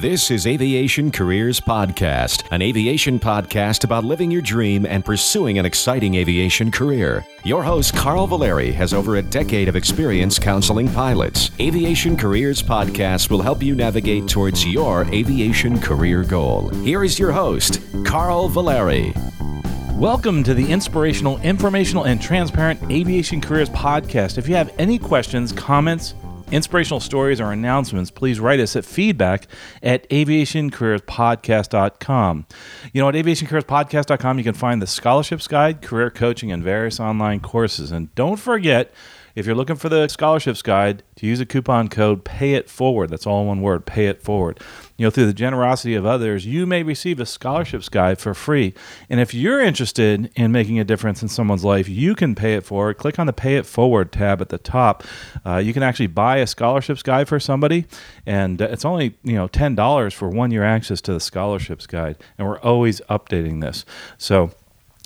This is Aviation Careers Podcast, an aviation podcast about living your dream and pursuing an exciting aviation career. Your host, Carl Valeri, has over a decade of experience counseling pilots. Aviation Careers Podcast will help you navigate towards your aviation career goal. Here is your host, Carl Valeri. Welcome to the inspirational, informational, and transparent Aviation Careers Podcast. If you have any questions, comments, inspirational stories or announcements, please write us at feedback at aviationcareerspodcast.com. You know, at aviationcareerspodcast.com, you can find the scholarships guide, career coaching, and various online courses. And don't forget, if you're looking for the scholarships guide, to use a coupon code Pay It Forward. That's all one word, Pay It Forward. You know, through the generosity of others, you may receive a scholarships guide for free. And if you're interested in making a difference in someone's life, you can pay it forward. Click on the Pay It Forward tab at the top. Uh, you can actually buy a scholarships guide for somebody, and it's only you know ten dollars for one year access to the scholarships guide. And we're always updating this. So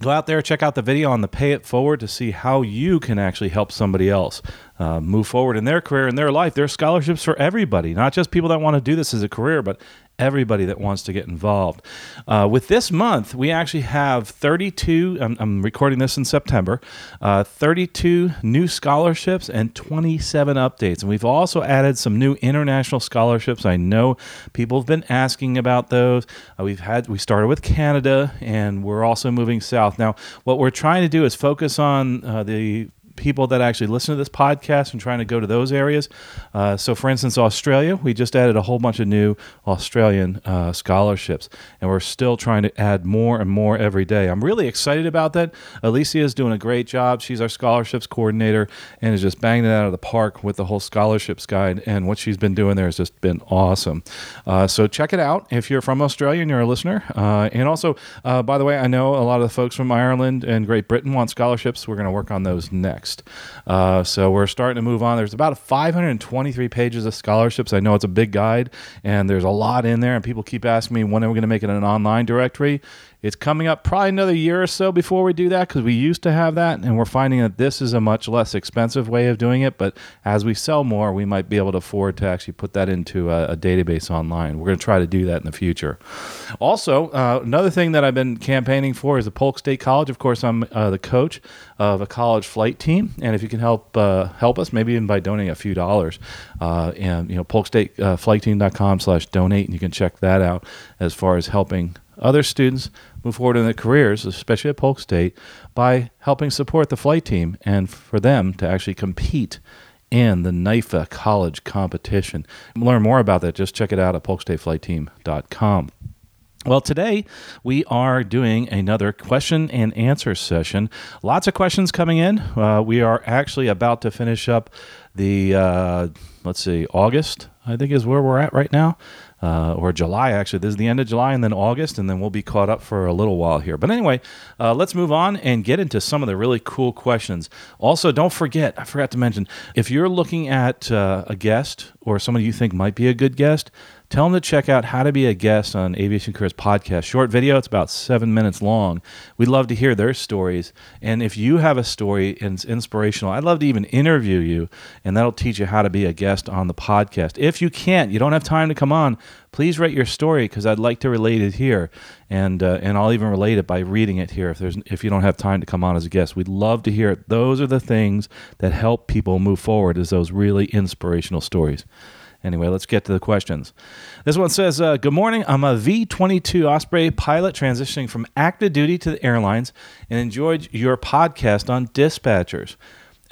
go out there, check out the video on the Pay It Forward to see how you can actually help somebody else uh, move forward in their career, in their life. There's scholarships for everybody, not just people that want to do this as a career, but everybody that wants to get involved. Uh, with this month, we actually have 32, I'm, I'm recording this in September, uh, 32 new scholarships and 27 updates. And we've also added some new international scholarships. I know people have been asking about those. Uh, we've had, we started with Canada and we're also moving south. Now, what we're trying to do is focus on uh, the people that actually listen to this podcast and trying to go to those areas. Uh, so, for instance, Australia, we just added a whole bunch of new Australian uh, scholarships, and we're still trying to add more and more every day. I'm really excited about that. Alicia is doing a great job. She's our scholarships coordinator and is just banging it out of the park with the whole scholarships guide. And what she's been doing there has just been awesome. Uh, so, check it out if you're from Australia and you're a listener. Uh, and also, uh, by the way, I know a lot of the folks from Ireland and Great Britain want scholarships. We're going to work on those next next. Uh, so we're starting to move on. There's about 523 pages of scholarships. I know it's a big guide, and there's a lot in there. And people keep asking me when are we going to make it an online directory. It's coming up probably another year or so before we do that because we used to have that, and we're finding that this is a much less expensive way of doing it. But as we sell more, we might be able to afford to actually put that into a, a database online. We're going to try to do that in the future. Also, uh, another thing that I've been campaigning for is the Polk State College. Of course, I'm uh, the coach of a college flight team, and if you can help uh, help us, maybe even by donating a few dollars, uh, and you know, polkstateflightteam.com slash donate, and you can check that out as far as helping other students move forward in their careers, especially at Polk State, by helping support the flight team and for them to actually compete in the NIFA college competition. Learn more about that. Just check it out at polkstateflightteam.com. Well, today we are doing another question and answer session. Lots of questions coming in. Uh, we are actually about to finish up the, uh, let's see, August, I think is where we're at right now uh, or July, actually. This is the end of July and then August, and then we'll be caught up for a little while here. But anyway, uh, let's move on and get into some of the really cool questions. Also, don't forget, I forgot to mention, if you're looking at uh, a guest or somebody you think might be a good guest, tell them to check out how to be a guest on Aviation Careers podcast. Short video, it's about seven minutes long. We'd love to hear their stories. And if you have a story and it's inspirational, I'd love to even interview you, and that'll teach you how to be a guest on the podcast. If you can't, you don't have time to come on, please write your story because I'd like to relate it here, and uh, and I'll even relate it by reading it here if there's if you don't have time to come on as a guest. We'd love to hear it. Those are the things that help people move forward. Is those really inspirational stories. Anyway, let's get to the questions. This one says, uh, Good morning. I'm a V 22 Osprey pilot transitioning from active duty to the airlines and enjoyed your podcast on dispatchers.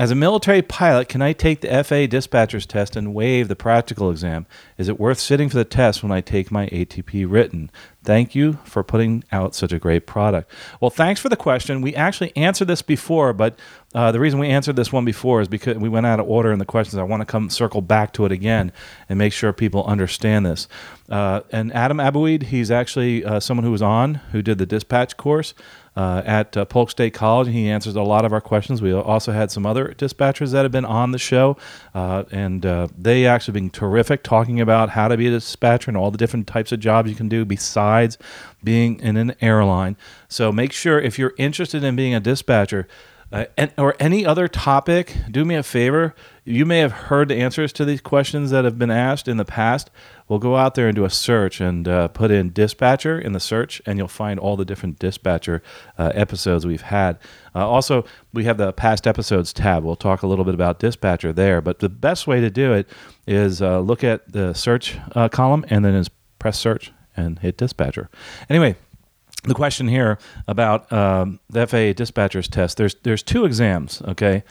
As a military pilot, can I take the FAA dispatcher's test and waive the practical exam? Is it worth sitting for the test when I take my ATP written? Thank you for putting out such a great product. Well, thanks for the question. We actually answered this before, but uh, the reason we answered this one before is because we went out of order in the questions. I want to come circle back to it again and make sure people understand this. Uh, and Adam Abuid, he's actually uh, someone who was on who did the dispatch course uh, at uh, Polk State College. He answers a lot of our questions. We also had some other dispatchers that have been on the show, uh, and uh, they actually been terrific talking about how to be a dispatcher and all the different types of jobs you can do besides being in an airline. So make sure if you're interested in being a dispatcher, Uh, and, or any other topic, do me a favor. You may have heard the answers to these questions that have been asked in the past. We'll go out there and do a search and uh, put in dispatcher in the search, and you'll find all the different dispatcher uh, episodes we've had. Uh, also, we have the past episodes tab. We'll talk a little bit about dispatcher there. But the best way to do it is uh, look at the search uh, column and then is press search and hit dispatcher. Anyway, the question here about um, the FAA dispatchers test. There's there's two exams, okay,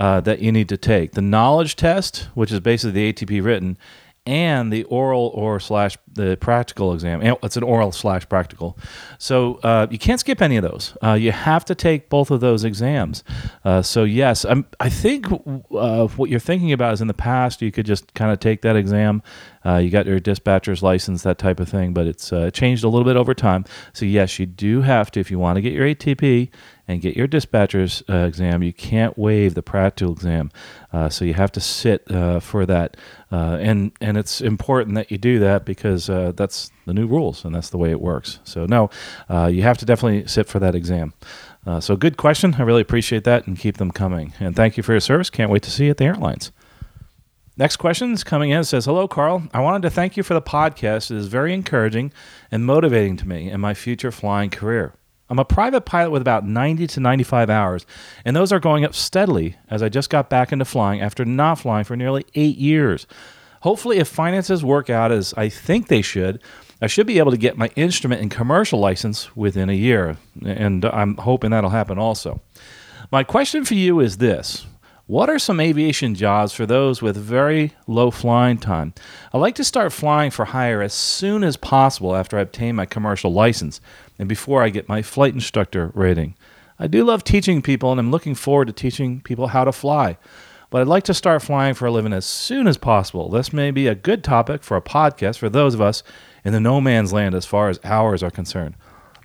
uh, that you need to take. The knowledge test, which is basically the ATP written, and the oral or slash the practical exam. It's an oral slash practical. So uh, you can't skip any of those. Uh, you have to take both of those exams. Uh, so yes, I'm, I think uh, what you're thinking about is in the past you could just kind of take that exam. Uh, you got your dispatcher's license, that type of thing, but it's uh, changed a little bit over time. So yes, you do have to if you want to get your ATP and get your dispatcher's uh, exam, you can't waive the practical exam. Uh, so you have to sit uh, for that, uh, and and it's important that you do that because that's the new rules and that's the way it works. So no, you have to definitely sit for that exam. so good question. I really appreciate that and keep them coming. And thank you for your service. Can't wait to see you at the airlines. Next question is coming in. It says, Hello, Carl. I wanted to thank you for the podcast. It is very encouraging and motivating to me in my future flying career. I'm a private pilot with about 90 to 95 hours, and those are going up steadily as I just got back into flying after not flying for nearly eight years. Hopefully, if finances work out as I think they should, I should be able to get my instrument and commercial license within a year, and I'm hoping that'll happen also. My question for you is this what are some aviation jobs for those with very low flying time? I like to start flying for hire as soon as possible after I obtain my commercial license and before I get my flight instructor rating. I do love teaching people and I'm looking forward to teaching people how to fly. But I'd like to start flying for a living as soon as possible. This may be a good topic for a podcast for those of us in the no man's land as far as hours are concerned.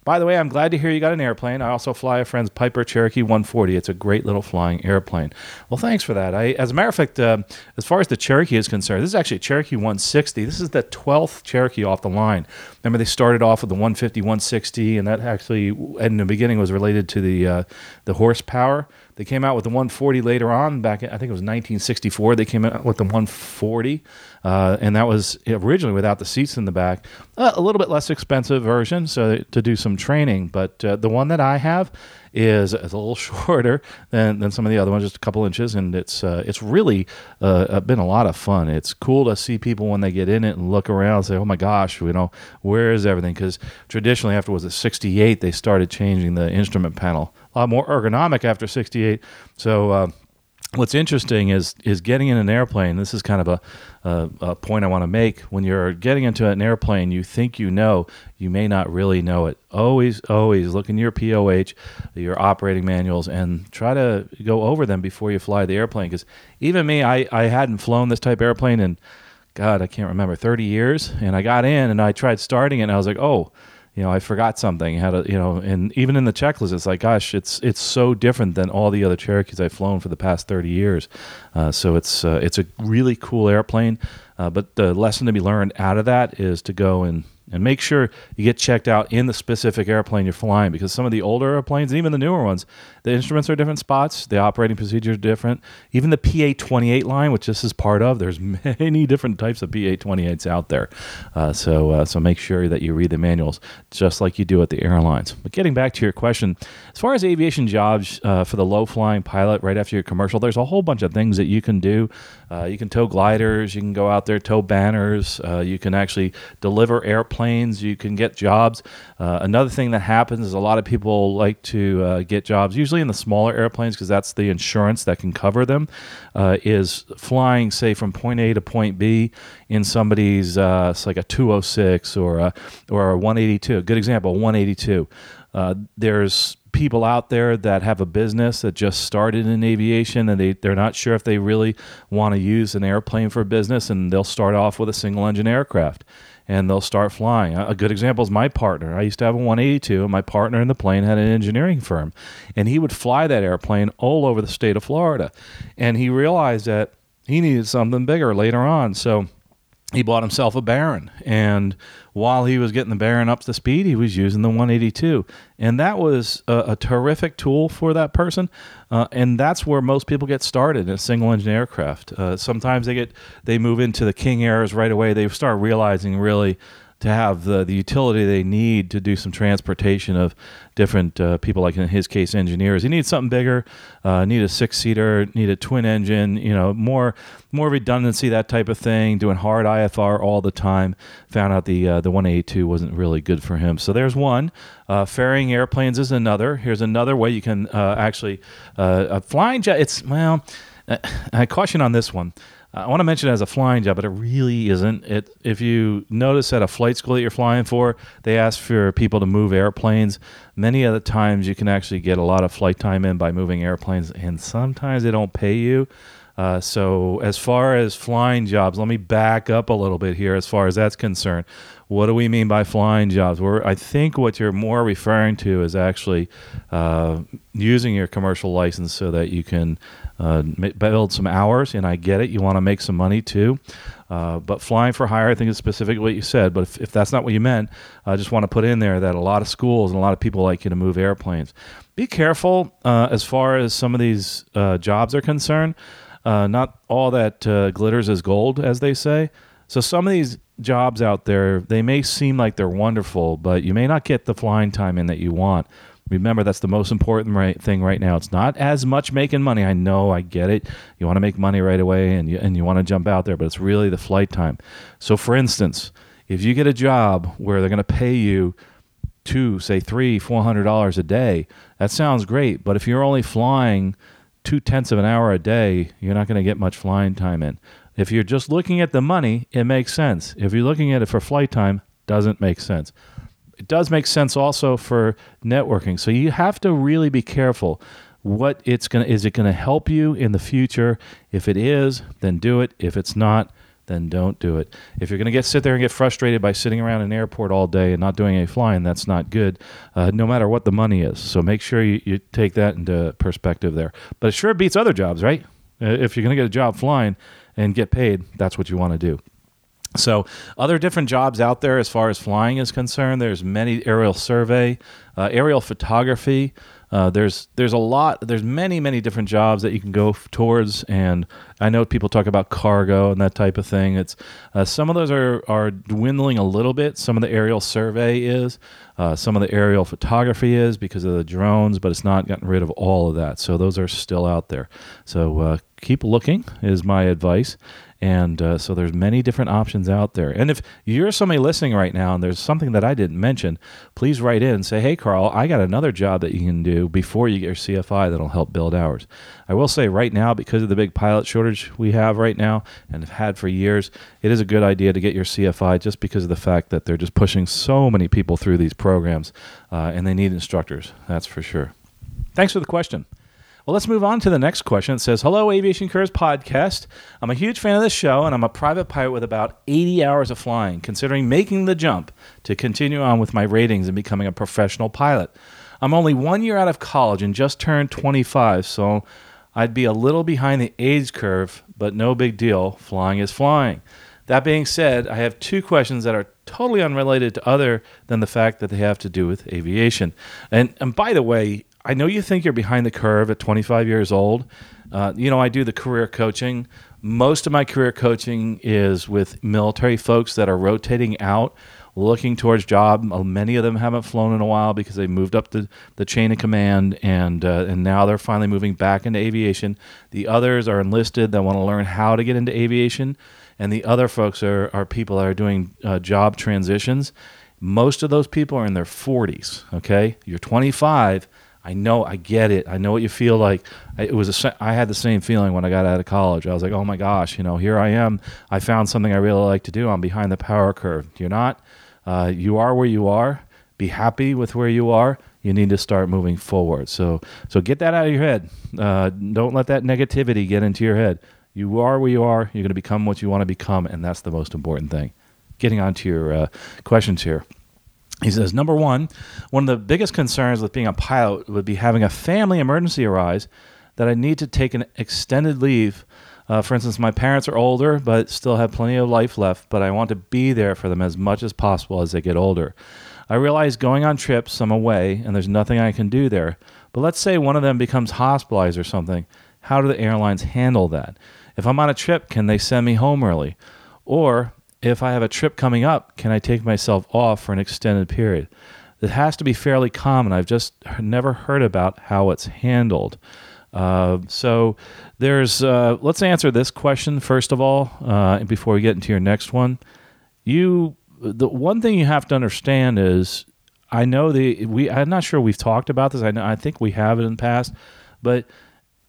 By the way, I'm glad to hear you got an airplane. I also fly a friend's Piper Cherokee 140. It's a great little flying airplane. Well, thanks for that. I, as a matter of fact, uh, as far as the Cherokee is concerned, this is actually a Cherokee 160. This is the 12th Cherokee off the line. Remember, they started off with the 150, 160, and that actually, in the beginning, was related to the uh, the horsepower. They came out with the 140 later on. Back, in, I think it was 1964. They came out with the 140, uh, and that was originally without the seats in the back. Uh, a little bit less expensive version, so to do some training. But uh, the one that I have is, is a little shorter than, than some of the other ones, just a couple inches, and it's uh, it's really uh, been a lot of fun. It's cool to see people when they get in it and look around and say, "Oh my gosh, you know, where is everything?" Because traditionally, after was it '68, they started changing the instrument panel a lot more ergonomic after 68. So uh, what's interesting is is getting in an airplane. This is kind of a, a, a point I want to make. When you're getting into an airplane, you think you know, you may not really know it. Always, always look in your POH, your operating manuals, and try to go over them before you fly the airplane. Because even me, I, I hadn't flown this type airplane in, God, I can't remember, 30 years. And I got in and I tried starting it, and I was like, oh, you know, I forgot something. Had a, you know, and even in the checklist, it's like, gosh, it's it's so different than all the other Cherokees I've flown for the past thirty years. Uh, so it's uh, it's a really cool airplane. Uh, but the lesson to be learned out of that is to go and and make sure you get checked out in the specific airplane you're flying because some of the older airplanes, and even the newer ones, the instruments are different spots, the operating procedures are different. Even the PA28 line, which this is part of, there's many different types of PA28s out there. Uh, so uh, so make sure that you read the manuals just like you do at the airlines. But getting back to your question, as far as aviation jobs uh, for the low flying pilot right after your commercial, there's a whole bunch of things that you can do. Uh, you can tow gliders, you can go out there tow banners, uh, you can actually deliver airplanes, you can get jobs. Uh, another thing that happens is a lot of people like to uh, get jobs, usually in the smaller airplanes because that's the insurance that can cover them, uh, is flying, say, from point A to point B in somebody's, uh, it's like a 206 or a, or a 182. A good example, 182. there's people out there that have a business that just started in aviation and they, they're not sure if they really want to use an airplane for business and they'll start off with a single engine aircraft and they'll start flying. A good example is my partner. I used to have a 182 and my partner in the plane had an engineering firm and he would fly that airplane all over the state of Florida and he realized that he needed something bigger later on. So he bought himself a Baron, and while he was getting the Baron up to speed, he was using the 182, and that was a, a terrific tool for that person. Uh, and that's where most people get started in a single engine aircraft. Uh, sometimes they get they move into the King Airs right away. They start realizing really to have the, the utility they need to do some transportation of different uh, people, like in his case, engineers. He needs something bigger, uh, need a six seater, need a twin engine, you know, more more redundancy, that type of thing. Doing hard IFR all the time. Found out the uh, the 182 wasn't really good for him. So there's one. Uh, ferrying airplanes is another. Here's another way you can uh, actually uh, a flying jet. It's well, I caution on this one. I want to mention it as a flying job, but it really isn't. It if you notice at a flight school that you're flying for, they ask for people to move airplanes. Many of the times you can actually get a lot of flight time in by moving airplanes, and sometimes they don't pay you. Uh, so as far as flying jobs, let me back up a little bit here. As far as that's concerned, what do we mean by flying jobs? Where I think what you're more referring to is actually uh, using your commercial license so that you can uh, build some hours. And I get it, you want to make some money too. Uh, but flying for hire, I think is specifically what you said. But if, if that's not what you meant, I just want to put in there that a lot of schools and a lot of people like you to move airplanes. Be careful uh, as far as some of these uh, jobs are concerned. Uh, not all that uh, glitters is gold, as they say. So some of these jobs out there, they may seem like they're wonderful, but you may not get the flying time in that you want. Remember, that's the most important right thing right now. It's not as much making money. I know, I get it. You want to make money right away, and you and you want to jump out there, but it's really the flight time. So, for instance, if you get a job where they're going to pay you two, say three, four hundred dollars a day, that sounds great. But if you're only flying two tenths of an hour a day, you're not going to get much flying time in. If you're just looking at the money, it makes sense. If you're looking at it for flight time, doesn't make sense. It does make sense also for networking. So you have to really be careful what it's going to is it going to help you in the future? If it is, then do it. If it's not, then don't do it. If you're going to get sit there and get frustrated by sitting around an airport all day and not doing any flying, that's not good. Uh, no matter what the money is. So make sure you, you take that into perspective there. But it sure beats other jobs, right? Uh, if you're going to get a job flying and get paid, that's what you want to do. So, other different jobs out there as far as flying is concerned. There's many aerial survey, uh, aerial photography. Uh, there's there's a lot. There's many many different jobs that you can go f- towards, and I know people talk about cargo and that type of thing. It's uh, some of those are are dwindling a little bit. Some of the aerial survey is, uh, some of the aerial photography is because of the drones, but it's not gotten rid of all of that. So those are still out there. So uh, keep looking is my advice and uh, so there's many different options out there. And if you're somebody listening right now and there's something that I didn't mention, please write in and say, hey, Carl, I got another job that you can do before you get your CFI that'll help build hours. I will say right now, because of the big pilot shortage we have right now and have had for years, it is a good idea to get your CFI just because of the fact that they're just pushing so many people through these programs uh, and they need instructors. That's for sure. Thanks for the question. Well, let's move on to the next question. It says, Hello, Aviation Careers Podcast. I'm a huge fan of this show, and I'm a private pilot with about 80 hours of flying, considering making the jump to continue on with my ratings and becoming a professional pilot. I'm only one year out of college and just turned 25, so I'd be a little behind the age curve, but no big deal. Flying is flying. That being said, I have two questions that are totally unrelated to other than the fact that they have to do with aviation. And, and by the way, I know you think you're behind the curve at 25 years old. Uh, you know, I do the career coaching. Most of my career coaching is with military folks that are rotating out, looking towards job. Uh, many of them haven't flown in a while because they moved up the, the chain of command, and uh, and now they're finally moving back into aviation. The others are enlisted that want to learn how to get into aviation, and the other folks are are people that are doing uh, job transitions. Most of those people are in their 40s. Okay, you're 25 I know, I get it. I know what you feel like. It was a, I had the same feeling when I got out of college. I was like, oh my gosh, you know, here I am. I found something I really like to do. I'm behind the power curve. You're not. Uh, you are where you are. Be happy with where you are. You need to start moving forward. So, so get that out of your head. Uh, don't let that negativity get into your head. You are where you are. You're going to become what you want to become, and that's the most important thing. Getting on to your uh, questions here. He says, number one, one of the biggest concerns with being a pilot would be having a family emergency arise that I need to take an extended leave Uh, for instance, my parents are older, but still have plenty of life left, but I want to be there for them as much as possible as they get older. I realize going on trips, I'm away, and there's nothing I can do there. But let's say one of them becomes hospitalized or something. How do the airlines handle that? If I'm on a trip, can they send me home early? Or if I have a trip coming up, can I take myself off for an extended period? It has to be fairly common. I've just never heard about how it's handled. Uh, so there's, uh, let's answer this question first of all, uh, before we get into your next one. You, the one thing you have to understand is, I know the we. I'm not sure we've talked about this. I know, I think we have it in the past, but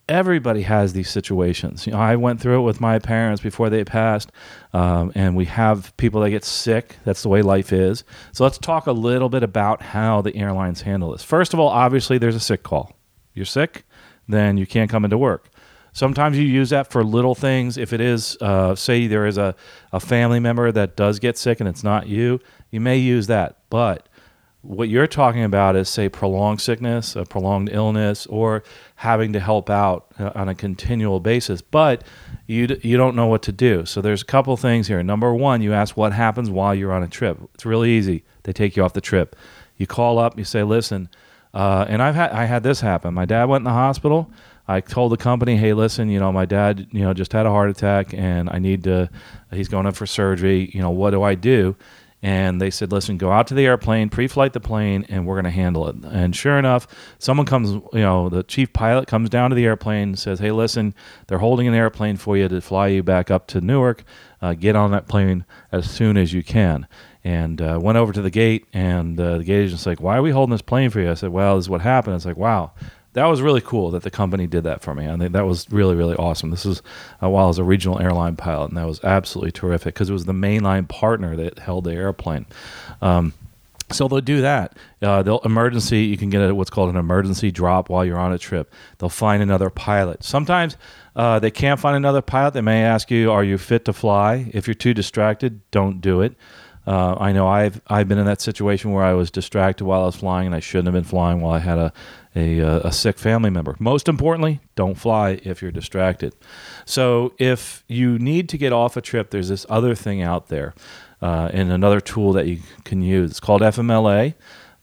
everybody has these situations. You know, I went through it with my parents before they passed, um, and we have people that get sick. That's the way life is. So let's talk a little bit about how the airlines handle this. First of all, obviously, there's a sick call. You're sick, then you can't come into work. Sometimes you use that for little things. If it is, uh, say, there is a, a family member that does get sick and it's not you, you may use that. But what you're talking about is, say, prolonged sickness, a prolonged illness, or having to help out uh, on a continual basis, but you you don't know what to do. So there's a couple things here. Number one, you ask what happens while you're on a trip. It's really easy. They take you off the trip. You call up. You say, listen, uh, and I've had I had this happen. My dad went in the hospital. I told the company, hey, listen, you know, my dad, you know, just had a heart attack, and I need to. He's going in for surgery. You know, what do I do? And they said, "Listen, go out to the airplane, pre-flight the plane, and we're going to handle it." And sure enough, someone comes, you know, the chief pilot comes down to the airplane says, "Hey, listen, they're holding an airplane for you to fly you back up to Newark. Uh, get on that plane as soon as you can." And uh, went over to the gate, and uh, the gate agent's like, "Why are we holding this plane for you?" I said, "Well, this is what happened." It's like, "Wow." That was really cool that the company did that for me. I think that was really, really awesome. This is uh, while I was a regional airline pilot, and that was absolutely terrific because it was the mainline partner that held the airplane. Um, so they'll do that. Uh, they'll emergency. You can get a, what's called an emergency drop while you're on a trip. They'll find another pilot. Sometimes uh, they can't find another pilot. They may ask you, "Are you fit to fly?" If you're too distracted, don't do it. Uh, I know I've I've been in that situation where I was distracted while I was flying, and I shouldn't have been flying while I had a a, uh, a sick family member. Most importantly, don't fly if you're distracted. So if you need to get off a trip, there's this other thing out there, uh, and another tool that you can use. It's called FMLA.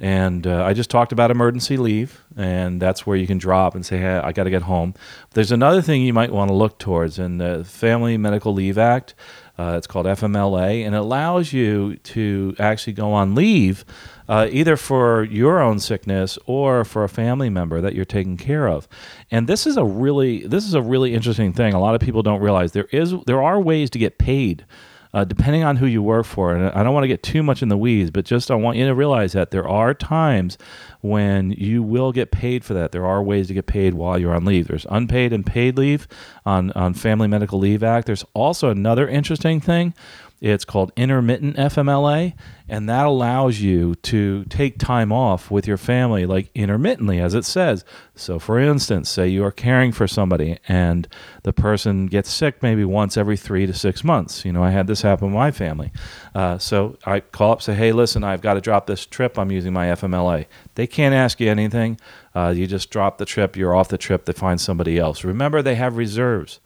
And uh, I just talked about emergency leave, and that's where you can drop and say, hey, I got to get home. There's another thing you might want to look towards in the Family Medical Leave Act. Uh, it's called FMLA, and it allows you to actually go on leave uh, either for your own sickness or for a family member that you're taking care of. And this is a really this is a really interesting thing. A lot of people don't realize there is there are ways to get paid uh, depending on who you work for. And I don't want to get too much in the weeds, but just I want you to realize that there are times when you will get paid for that. There are ways to get paid while you're on leave. There's unpaid and paid leave on, on Family Medical Leave Act. There's also another interesting thing it's called intermittent FMLA, and that allows you to take time off with your family, like intermittently, as it says. So, for instance, say you are caring for somebody and the person gets sick maybe once every three to six months. You know, I had this happen with my family. Uh, so I call up, say, hey, listen, I've got to drop this trip. I'm using my FMLA. They can't ask you anything. Uh, you just drop the trip, you're off the trip, they find somebody else. Remember, they have reserves.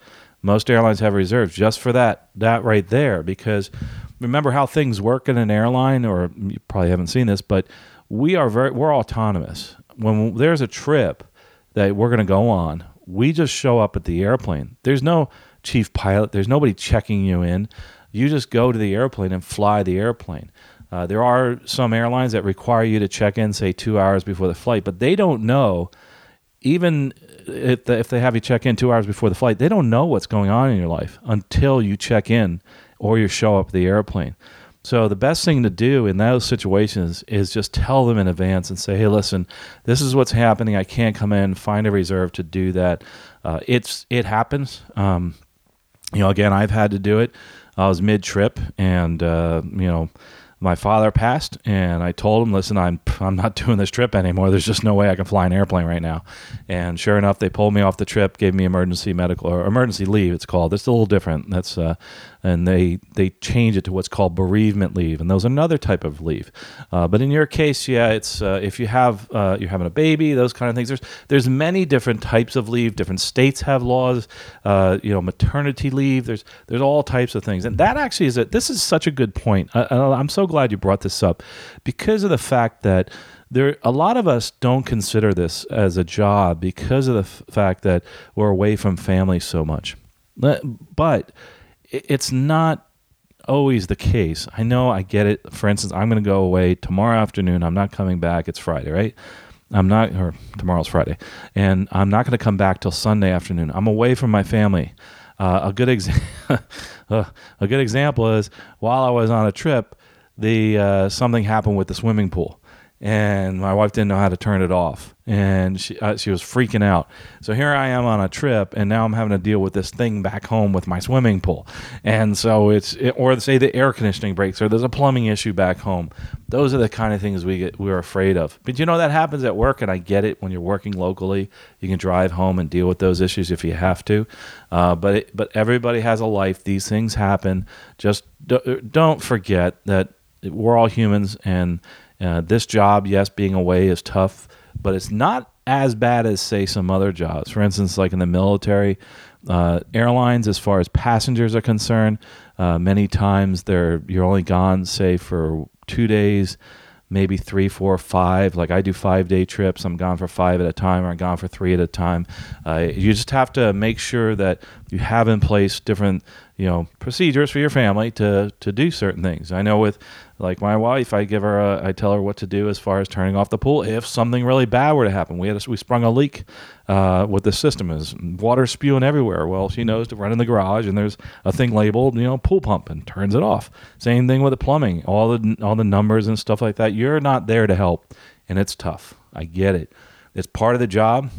Most airlines have reserves just for that that right there because remember how things work in an airline or you probably haven't seen this but we are very we're autonomous. When there's a trip that we're going to go on, we just show up at the airplane. There's no chief pilot, there's nobody checking you in. You just go to the airplane and fly the airplane. Uh, there are some airlines that require you to check in, say, two hours before the flight, but they don't know even if, the, if they have you check in two hours before the flight, they don't know what's going on in your life until you check in or you show up at the airplane. So the best thing to do in those situations is just tell them in advance and say, "Hey, listen, this is what's happening. I can't come in. Find a reserve to do that." Uh, it's it happens. Um, you know, again, I've had to do it. I was mid trip, and uh, you know, my father passed, and I told him, "Listen, I'm I'm not doing this trip anymore. There's just no way I can fly an airplane right now." And sure enough, they pulled me off the trip, gave me emergency medical or emergency leave. It's called. It's a little different. That's uh, and they they change it to what's called bereavement leave, and those another type of leave. Uh, but in your case, yeah, it's uh, if you have uh, you're having a baby, those kind of things. There's there's many different types of leave. Different states have laws. Uh, you know, maternity leave. There's there's all types of things, and that actually is it. This is such a good point. I, I'm so glad you brought this up because of the fact that there a lot of us don't consider this as a job because of the f- fact that we're away from family so much. But it's not always the case. I know I get it. For instance, I'm going to go away tomorrow afternoon. I'm not coming back. It's Friday, right? I'm not, or tomorrow's Friday, and I'm not going to come back till Sunday afternoon. I'm away from my family. Uh, a good example, uh, a good example is while I was on a trip, the uh, something happened with the swimming pool, and my wife didn't know how to turn it off and she uh, she was freaking out. So here I am on a trip, and now I'm having to deal with this thing back home with my swimming pool, and so it's it, or say the air conditioning breaks, or there's a plumbing issue back home. Those are the kind of things we get we're afraid of. But you know that happens at work, and I get it. When you're working locally, you can drive home and deal with those issues if you have to. Uh, but it, but everybody has a life. These things happen. Just don't forget that we're all humans, and uh, this job, yes, being away is tough but it's not as bad as say some other jobs. For instance, like in the military, uh, airlines, as far as passengers are concerned, uh, many times they're you're only gone say for two days, maybe three, four, five. Like I do five day trips. I'm gone for five at a time, or I'm gone for three at a time. Uh, you just have to make sure that you have in place different you know procedures for your family to to do certain things. I know with like my wife, I give her a, I tell her what to do as far as turning off the pool if something really bad were to happen. We had a, we sprung a leak uh, with the system is water spewing everywhere. Well, she knows to run in the garage and there's a thing labeled you know pool pump and turns it off. Same thing with the plumbing, all the all the numbers and stuff like that. You're not there to help, and it's tough. I get it. It's part of the job,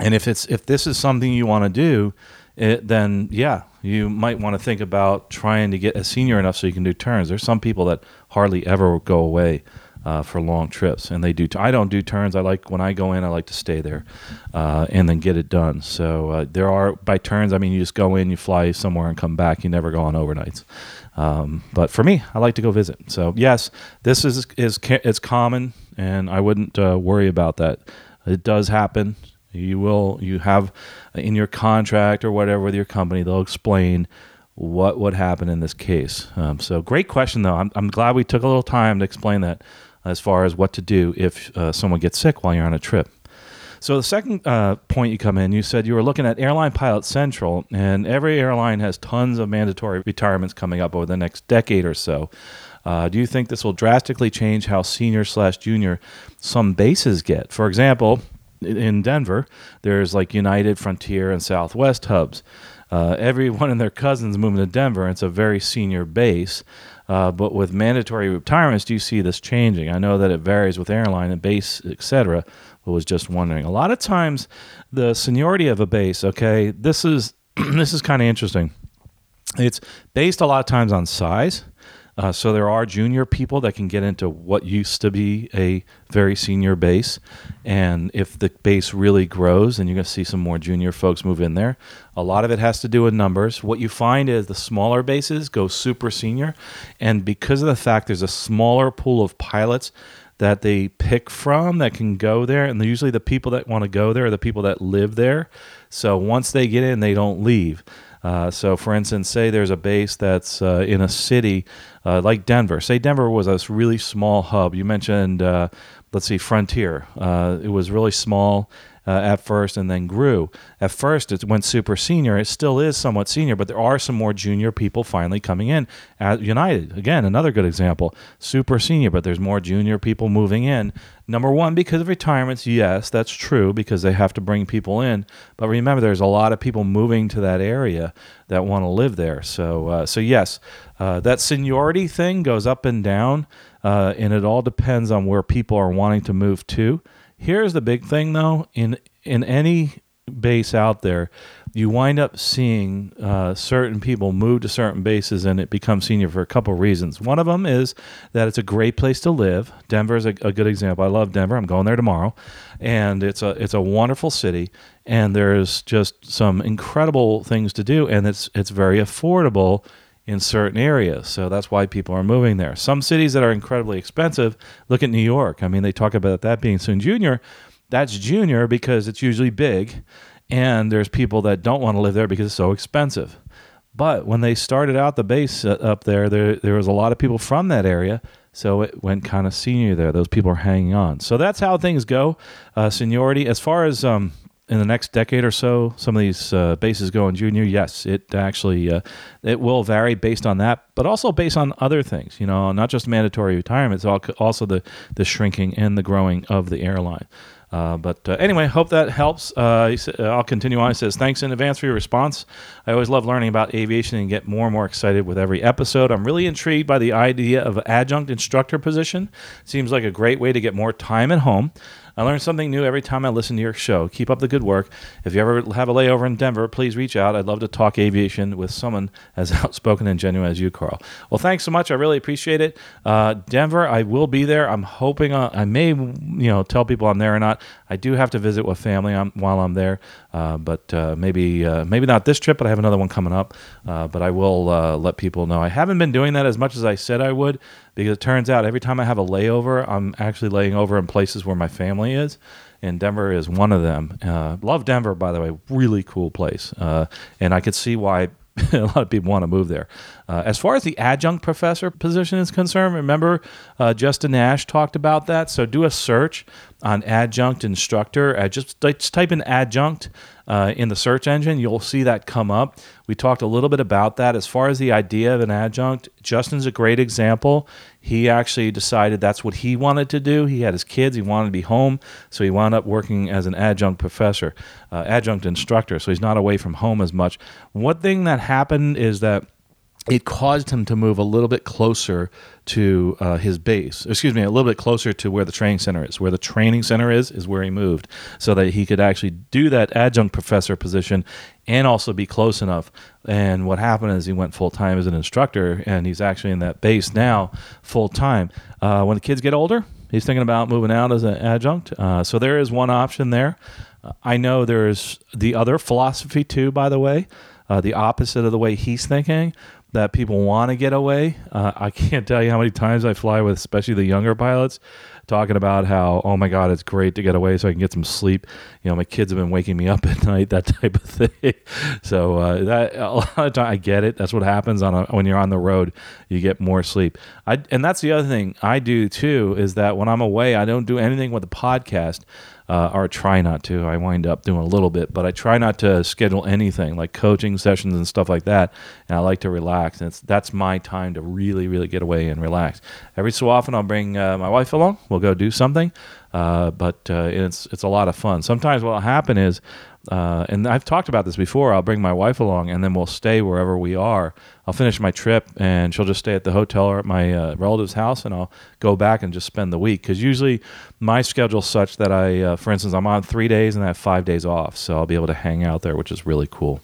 and if it's if this is something you want to do, it, then yeah, you might want to think about trying to get a senior enough so you can do turns. There's some people that hardly ever go away uh, for long trips, and they do. T- I don't do turns. I like when I go in, I like to stay there uh, and then get it done. So uh, there are by turns. I mean, you just go in, you fly somewhere, and come back. You never go on overnights. Um, but for me, I like to go visit. So yes, this is is it's common, and I wouldn't uh, worry about that. It does happen. You will you have in your contract or whatever with your company, they'll explain what would happen in this case. Um, so great question though. I'm, I'm glad we took a little time to explain that as far as what to do if uh, someone gets sick while you're on a trip. So the second uh, point you come in, you said you were looking at Airline Pilot Central, and every airline has tons of mandatory retirements coming up over the next decade or so. Uh, do you think this will drastically change how senior slash junior some bases get? For example, in Denver, there's like United, Frontier, and Southwest hubs. Uh, everyone and their cousins moving to Denver. It's a very senior base. Uh, but with mandatory retirements, do you see this changing? I know that it varies with airline and base, etc. But was just wondering. A lot of times, the seniority of a base. Okay, this is this is kind of interesting. It's based a lot of times on size. Uh, so there are junior people that can get into what used to be a very senior base, and if the base really grows, then you're going to see some more junior folks move in there. A lot of it has to do with numbers. What you find is the smaller bases go super senior, and because of the fact there's a smaller pool of pilots that they pick from that can go there, and usually the people that want to go there are the people that live there. So once they get in, they don't leave. Uh, so, for instance, say there's a base that's uh, in a city uh, like Denver. Say Denver was a really small hub. You mentioned, uh, let's see, Frontier. Uh, it was really small at first and then grew. At first, it went super senior. It still is somewhat senior, but there are some more junior people finally coming in at United. Again, another good example. Super senior, but there's more junior people moving in. Number one, because of retirements, yes, that's true because they have to bring people in. But remember, there's a lot of people moving to that area that want to live there. So, uh, so yes, uh, that seniority thing goes up and down, uh, and it all depends on where people are wanting to move to. Here's the big thing though, in in any base out there, you wind up seeing uh, certain people move to certain bases and it becomes senior for a couple of reasons. One of them is that it's a great place to live. Denver is a, a good example. I love Denver. I'm going there tomorrow, and it's a it's a wonderful city, and there's just some incredible things to do, and it's it's very affordable in certain areas. So that's why people are moving there. Some cities that are incredibly expensive, look at New York. I mean, they talk about that being soon junior. That's junior because it's usually big and there's people that don't want to live there because it's so expensive. But when they started out the base uh, up there, there there was a lot of people from that area, so it went kind of senior there. Those people are hanging on. So that's how things go. Uh, seniority, as far as um, in the next decade or so, some of these uh, bases go in junior. Yes, it actually uh, it will vary based on that, but also based on other things. You know, not just mandatory retirement. It's also the the shrinking and the growing of the airline. Uh, but uh, anyway, hope that helps. Uh, I'll continue on. He says, Thanks in advance for your response. I always love learning about aviation and get more and more excited with every episode. I'm really intrigued by the idea of adjunct instructor position. Seems like a great way to get more time at home. I learn something new every time I listen to your show. Keep up the good work. If you ever have a layover in Denver, please reach out. I'd love to talk aviation with someone as outspoken and genuine as you, Carl. Well, thanks so much. I really appreciate it. Uh, Denver, I will be there. I'm hoping uh, I may, you know, tell people I'm there or not. I do have to visit with family while I'm there, uh, but uh, maybe uh, maybe not this trip. But I have another one coming up. Uh, but I will let people know. I haven't been doing that as much as I said I would because it turns out every time I have a layover, I'm actually laying over in places where my family is. And Denver is one of them. Uh, love Denver, by the way. Really cool place. Uh, and I could see why a lot of people want to move there. Uh, as far as the adjunct professor position is concerned, remember uh, Justin Nash talked about that. So do a search on adjunct instructor. Uh, just, just type in adjunct uh, in the search engine, you'll see that come up. We talked a little bit about that. As far as the idea of an adjunct, Justin's a great example. He actually decided that's what he wanted to do. He had his kids, he wanted to be home, so he wound up working as an adjunct professor, uh, adjunct instructor, so he's not away from home as much. One thing that happened is that it caused him to move a little bit closer to uh, his base. Excuse me, a little bit closer to where the training center is. Where the training center is, is where he moved, so that he could actually do that adjunct professor position and also be close enough. And what happened is he went full time as an instructor, and he's actually in that base now full time. Uh, when the kids get older, he's thinking about moving out as an adjunct. Uh, so there is one option there. Uh, I know there's the other philosophy too, by the way. Uh, the opposite of the way he's thinking, that people want to get away. Uh, I can't tell you how many times I fly with, especially the younger pilots, talking about how, oh my God, it's great to get away so I can get some sleep. You know, my kids have been waking me up at night, that type of thing. so uh, that a lot of time I get it. That's what happens on a, when you're on the road. You get more sleep. I, and that's the other thing I do too is that when I'm away, I don't do anything with the podcast uh, or try not to. I wind up doing a little bit, but I try not to schedule anything like coaching sessions and stuff like that. And I like to relax, and that's my time to really, really get away and relax. Every so often, I'll bring uh, my wife along. We'll go do something, uh, but uh, it's it's a lot of fun. Sometimes what'll happen is uh, and I've talked about this before. I'll bring my wife along, and then we'll stay wherever we are. I'll finish my trip, and she'll just stay at the hotel or at my uh, relative's house, and I'll go back and just spend the week. Because usually my schedule's such that I, uh, for instance, I'm on three days and I have five days off, so I'll be able to hang out there, which is really cool.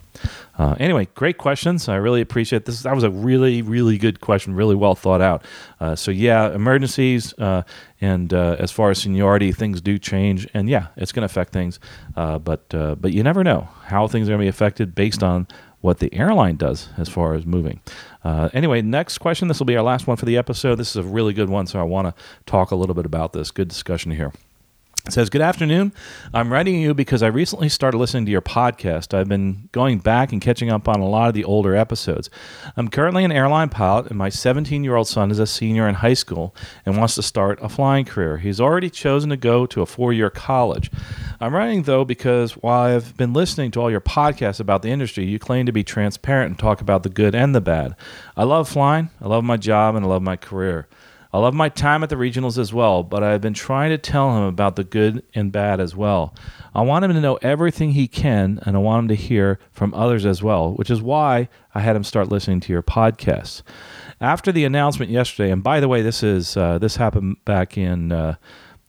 Uh, anyway, great questions. I really appreciate this. That was a really, really good question, really well thought out. Uh, so yeah, emergencies uh, and uh, as far as seniority, things do change, and yeah, it's going to affect things. Uh, but uh, but you never know how things are going to be affected based on what the airline does as far as moving. Uh, anyway, next question. This will be our last one for the episode. This is a really good one, so I want to talk a little bit about this. Good discussion here. Says, Good afternoon. I'm writing you because I recently started listening to your podcast. I've been going back and catching up on a lot of the older episodes. I'm currently an airline pilot, and my 17 year old son is a senior in high school and wants to start a flying career. He's already chosen to go to a four year college. I'm writing, though, because while I've been listening to all your podcasts about the industry, you claim to be transparent and talk about the good and the bad. I love flying, I love my job, and I love my career. I love my time at the regionals as well, but I've been trying to tell him about the good and bad as well. I want him to know everything he can, and I want him to hear from others as well, which is why I had him start listening to your podcasts. After the announcement yesterday, and by the way, this is uh, this happened back in uh,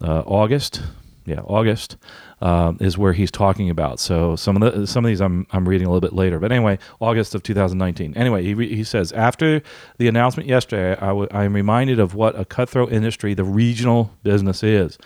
uh, August, yeah, August uh, is where he's talking about. So some of the some of these I'm I'm reading a little bit later, but anyway, August of 2019. Anyway, he he says after the announcement yesterday, I w- I'm reminded of what a cutthroat industry the regional business is.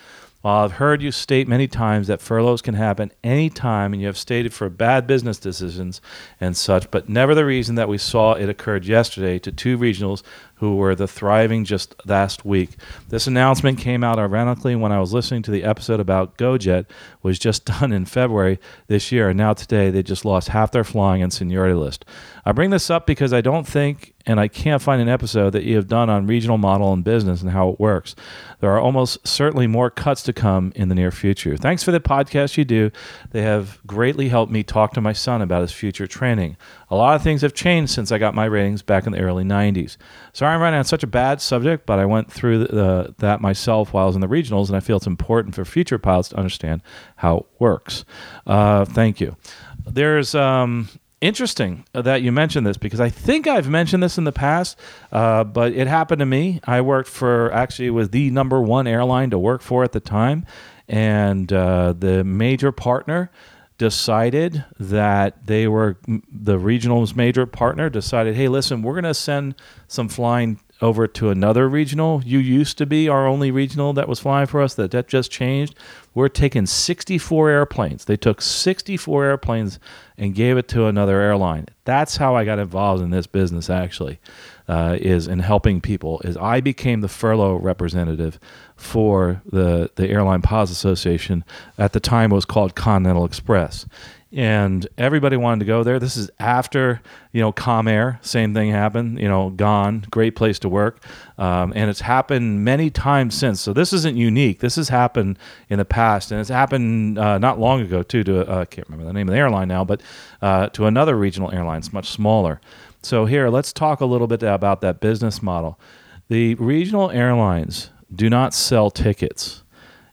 While I've heard you state many times that furloughs can happen anytime, and you have stated for bad business decisions and such, but never the reason that we saw it occurred yesterday to two regionals who were the thriving just last week. This announcement came out ironically when I was listening to the episode about GoJet, was just done in February this year, and now today they just lost half their flying and seniority list. I bring this up because I don't think and I can't find an episode that you have done on regional model and business and how it works. There are almost certainly more cuts to come in the near future. Thanks for the podcast you do. They have greatly helped me talk to my son about his future training. A lot of things have changed since I got my ratings back in the early 90s. Sorry I'm running on such a bad subject, but I went through the, that myself while I was in the regionals, and I feel it's important for future pilots to understand how it works. Uh, thank you. There's um, interesting that you mentioned this because I think I've mentioned this in the past, uh, but it happened to me. I worked for actually was the number one airline to work for at the time, and uh, the major partner decided that they were the regional's major partner decided hey listen we're going to send some flying over to another regional. You used to be our only regional that was flying for us. That that just changed. We're taking 64 airplanes. They took 64 airplanes and gave it to another airline. That's how I got involved in this business. Actually, uh, is in helping people. Is I became the furlough representative for the the Airline Pilots Association. At the time, it was called Continental Express and everybody wanted to go there. This is after you know Comair, same thing happened. You know, gone, great place to work, um, and it's happened many times since. So this isn't unique. This has happened in the past, and it's happened uh, not long ago too. To uh, I can't remember the name of the airline now, but uh, to another regional airline, it's much smaller. So here, let's talk a little bit about that business model. The regional airlines do not sell tickets.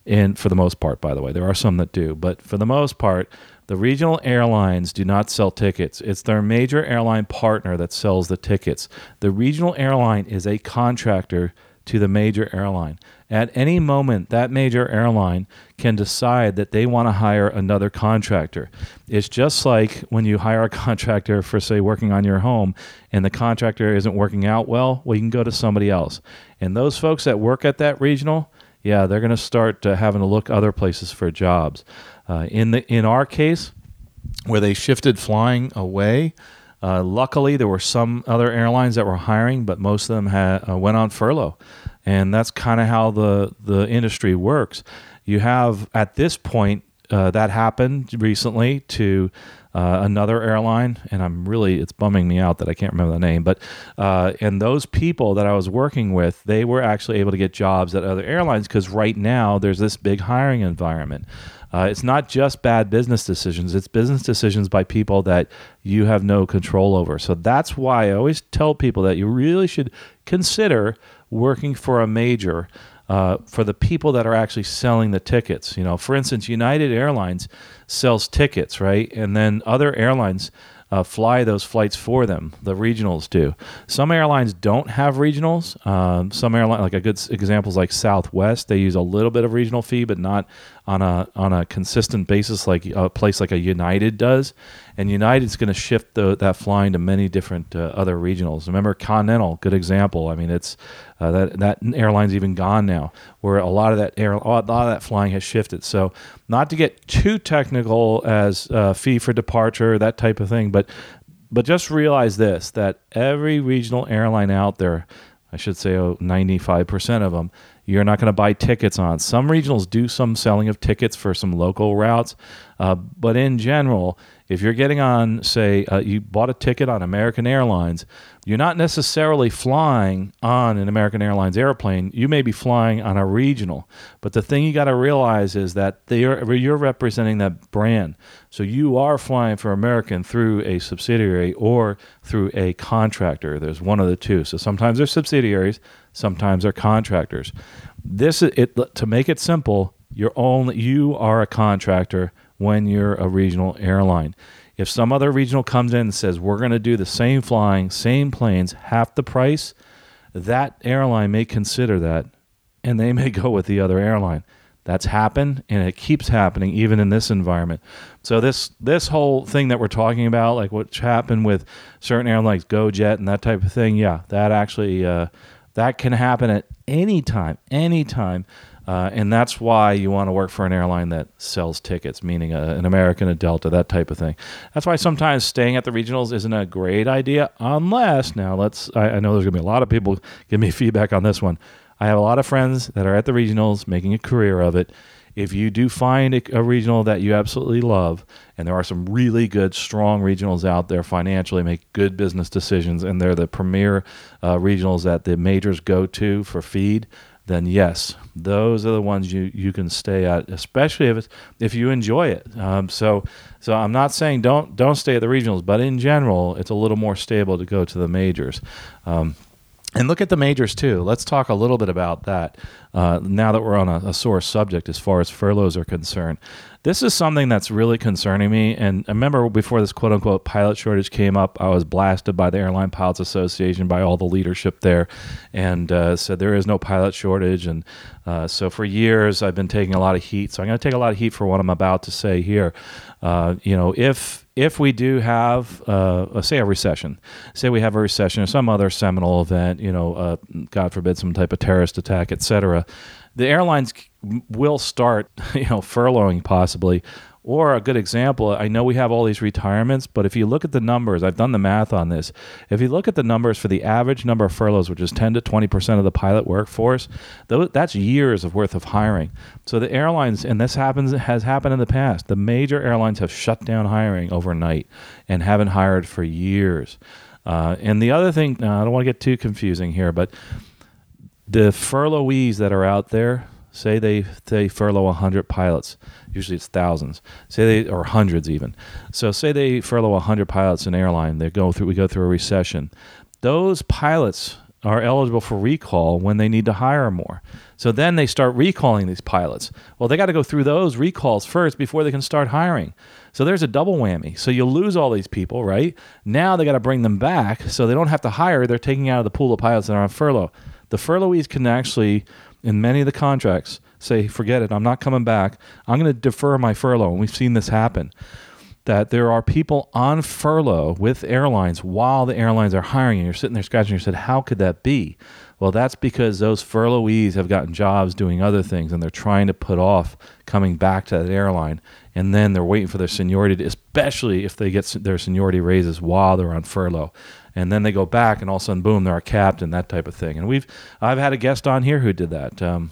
In, for the most part, by the way, there are some that do, but for the most part, the regional airlines do not sell tickets. It's their major airline partner that sells the tickets. The regional airline is a contractor to the major airline. At any moment, that major airline can decide that they want to hire another contractor. It's just like when you hire a contractor for, say, working on your home and the contractor isn't working out well, well, you can go to somebody else. And those folks that work at that regional, yeah, they're going to start uh, having to look other places for jobs. Uh, in the in our case, where they shifted flying away, uh, luckily there were some other airlines that were hiring, but most of them had uh, went on furlough, and that's kind of how the the industry works. You have at this point uh, that happened recently to uh, another airline, and I'm really it's bumming me out that I can't remember the name. But uh, and those people that I was working with, they were actually able to get jobs at other airlines because right now there's this big hiring environment. Uh, it's not just bad business decisions, it's business decisions by people that you have no control over. So that's why I always tell people that you really should consider working for a major. Uh, for the people that are actually selling the tickets, you know, for instance, United Airlines sells tickets, right? And then other airlines uh, fly those flights for them. The regionals do. Some airlines don't have regionals. Um, some airline, like a good example is like Southwest, they use a little bit of regional fee, but not on a on a consistent basis like a place like a United does. And United's going to shift the, that flying to many different uh, other regionals. Remember Continental, good example. I mean, it's uh, that that airline's even gone now, where a lot of that air, a lot of that flying has shifted. So, not to get too technical as uh, fee for departure, that type of thing, but but just realize this: that every regional airline out there, I should say, oh, 95% of them, you're not going to buy tickets on. Some regionals do some selling of tickets for some local routes, uh, but in general, if you're getting on, say, uh, you bought a ticket on American Airlines, you're not necessarily flying on an American Airlines airplane. You may be flying on a regional. But the thing you got to realize is that are, you're representing that brand. So you are flying for American through a subsidiary or through a contractor. There's one of the two. So sometimes they're subsidiaries, sometimes they're contractors. This it to make it simple, you're only you are a contractor when you're a regional airline. If some other regional comes in and says, we're going to do the same flying, same planes, half the price, that airline may consider that and they may go with the other airline. That's happened and it keeps happening even in this environment. So this this whole thing that we're talking about, like what's happened with certain airlines, GoJet and that type of thing, yeah, that actually uh, that can happen at any time, any time. Uh, and that's why you want to work for an airline that sells tickets, meaning a, an American, a Delta, that type of thing. That's why sometimes staying at the regionals isn't a great idea, unless now let's. I, I know there's going to be a lot of people give me feedback on this one. I have a lot of friends that are at the regionals making a career of it. If you do find a, regional that you absolutely love, and there are some really good, strong regionals out there financially, make good business decisions, and they're the premier uh, regionals that the majors go to for feed, then yes, those are the ones you, you can stay at, especially if if you enjoy it. Um, so so I'm not saying don't don't stay at the regionals, but in general, it's a little more stable to go to the majors. Um, and look at the majors too. Let's talk a little bit about that uh, now that we're on a, a sore subject as far as furloughs are concerned. This is something that's really concerning me. And I remember before this quote unquote pilot shortage came up, I was blasted by the Airline Pilots Association, by all the leadership there, and uh, said there is no pilot shortage. And uh, so for years, I've been taking a lot of heat. So I'm going to take a lot of heat for what I'm about to say here. Uh, you know, if if we do have, uh, say, a recession, say we have a recession or some other seminal event, you know, uh, God forbid, some type of terrorist attack, the airlines will start, you know, furloughing possibly. Or a good example, I know we have all these retirements, but if you look at the numbers, I've done the math on this. If you look at the numbers for the average number of furloughs, which is 10 to 20% of the pilot workforce, that's years of worth of hiring. So the airlines, and this happens has happened in the past, the major airlines have shut down hiring overnight and haven't hired for years. Uh, and the other thing, I don't want to get too confusing here, but the furloughees that are out there, say they they furlough 100 pilots usually it's thousands say they or hundreds even. So say they furlough 100 pilots in airline they go through we go through a recession. Those pilots are eligible for recall when they need to hire more. So then they start recalling these pilots. Well they got to go through those recalls first before they can start hiring. So there's a double whammy. So you lose all these people right? Now they got to bring them back so they don't have to hire they're taking out of the pool of pilots that are on furlough the furloughees can actually, in many of the contracts, say, forget it, I'm not coming back. I'm going to defer my furlough. And we've seen this happen. That there are people on furlough with airlines while the airlines are hiring, and you're sitting there scratching your head, how could that be? Well, that's because those furloughees have gotten jobs doing other things, and they're trying to put off coming back to that airline, and then they're waiting for their seniority, especially if they get their seniority raises while they're on furlough and then they go back, and all of a sudden, boom, they're a captain, that type of thing. And we've I've had a guest on here who did that. Um,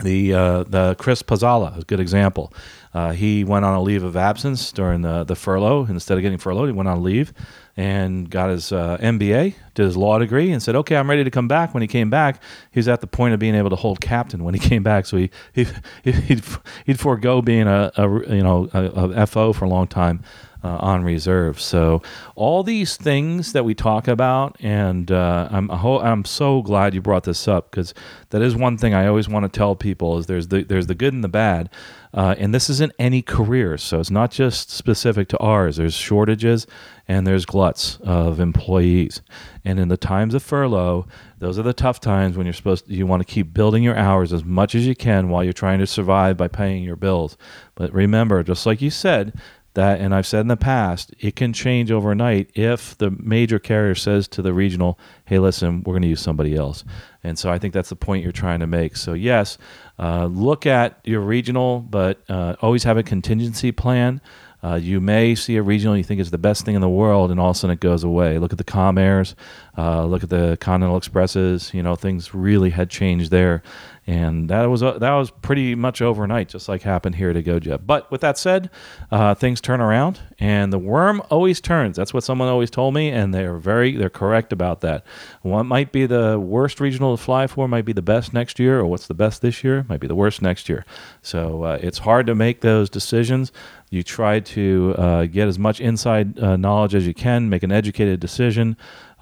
the uh, the Chris Pazzala, a good example. Uh, he went on a leave of absence during the, the furlough. Instead of getting furloughed, he went on leave and got his uh, MBA, did his law degree, and said, "Okay, I'm ready to come back." When he came back, he was at the point of being able to hold captain when he came back. So he, he he'd, he'd forego being a, a you know a, a FO for a long time uh, on reserve. So all these things that we talk about, and uh, I'm I'm so glad you brought this up because that is one thing I always want to tell people is there's the there's the good and the bad, uh, and this isn't any career, so it's not just specific to ours. There's shortages and there's gluts of employees, and in the times of furlough, those are the tough times when you're supposed to, you want to keep building your hours as much as you can while you're trying to survive by paying your bills. But remember, just like you said, that and I've said in the past, it can change overnight if the major carrier says to the regional, "Hey, listen, we're going to use somebody else." And so I think that's the point you're trying to make. So yes, uh, look at your regional, but uh, always have a contingency plan. Uh, you may see a regional you think is the best thing in the world, and all of a sudden it goes away. Look at the Comairs, uh, look at the Continental Expresses. You know, things really had changed there, and that was uh, that was pretty much overnight, just like happened here to GoJet. But with that said, uh, things turn around, and the worm always turns. That's what someone always told me, and they're very they're correct about that. What might be the worst regional to fly for might be the best next year, or what's the best this year might be the worst next year. So uh, it's hard to make those decisions. You try to uh, get as much inside uh, knowledge as you can, make an educated decision.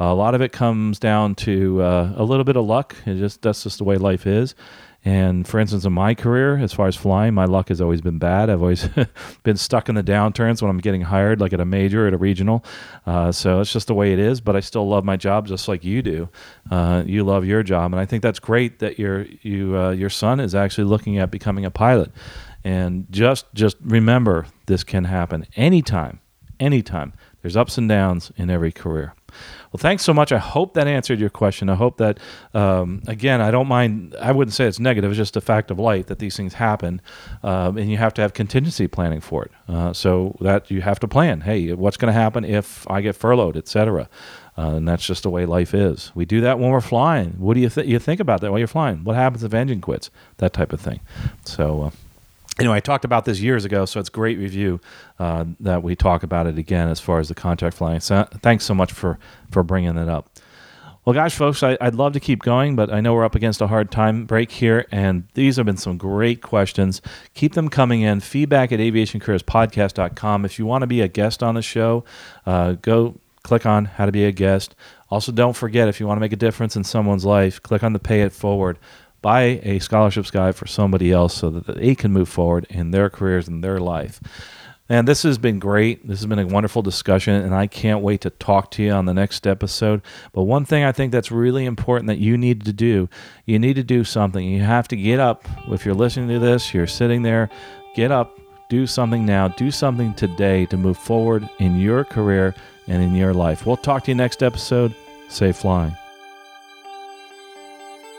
A lot of it comes down to uh, a little bit of luck. It just that's just the way life is. And for instance, in my career, as far as flying, my luck has always been bad. I've always been stuck in the downturns when I'm getting hired, like at a major, at a regional. Uh, so it's just the way it is. But I still love my job, just like you do. Uh, you love your job, and I think that's great that your you uh, your son is actually looking at becoming a pilot. And just just remember, this can happen anytime, anytime. There's ups and downs in every career. Well, thanks so much. I hope that answered your question. I hope that, um, again, I don't mind, I wouldn't say it's negative, it's just a fact of life that these things happen. Um, and you have to have contingency planning for it. Uh, so that you have to plan hey, what's going to happen if I get furloughed, et cetera. Uh, and that's just the way life is. We do that when we're flying. What do you, th- you think about that while you're flying? What happens if engine quits? That type of thing. So, uh, anyway, I talked about this years ago, so it's great review uh, that we talk about it again as far as the contract flying. So thanks so much for for bringing it up. Well, gosh, folks, I, would love to keep going, but I know we're up against a hard time break here, and these have been some great questions. Keep them coming in. Feedback at aviationcareerspodcast.com. If you want to be a guest on the show, uh, go click on how to be a guest. Also, don't forget if you want to make a difference in someone's life, click on the pay it forward buy a scholarships guide for somebody else so that they can move forward in their careers and their life. And this has been great. This has been a wonderful discussion, and I can't wait to talk to you on the next episode. But one thing I think that's really important that you need to do you need to do something. You have to get up. If you're listening to this, you're sitting there, get up, do something now, do something today to move forward in your career and in your life. We'll talk to you next episode. Safe flying.